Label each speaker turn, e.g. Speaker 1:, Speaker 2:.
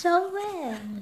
Speaker 1: so well.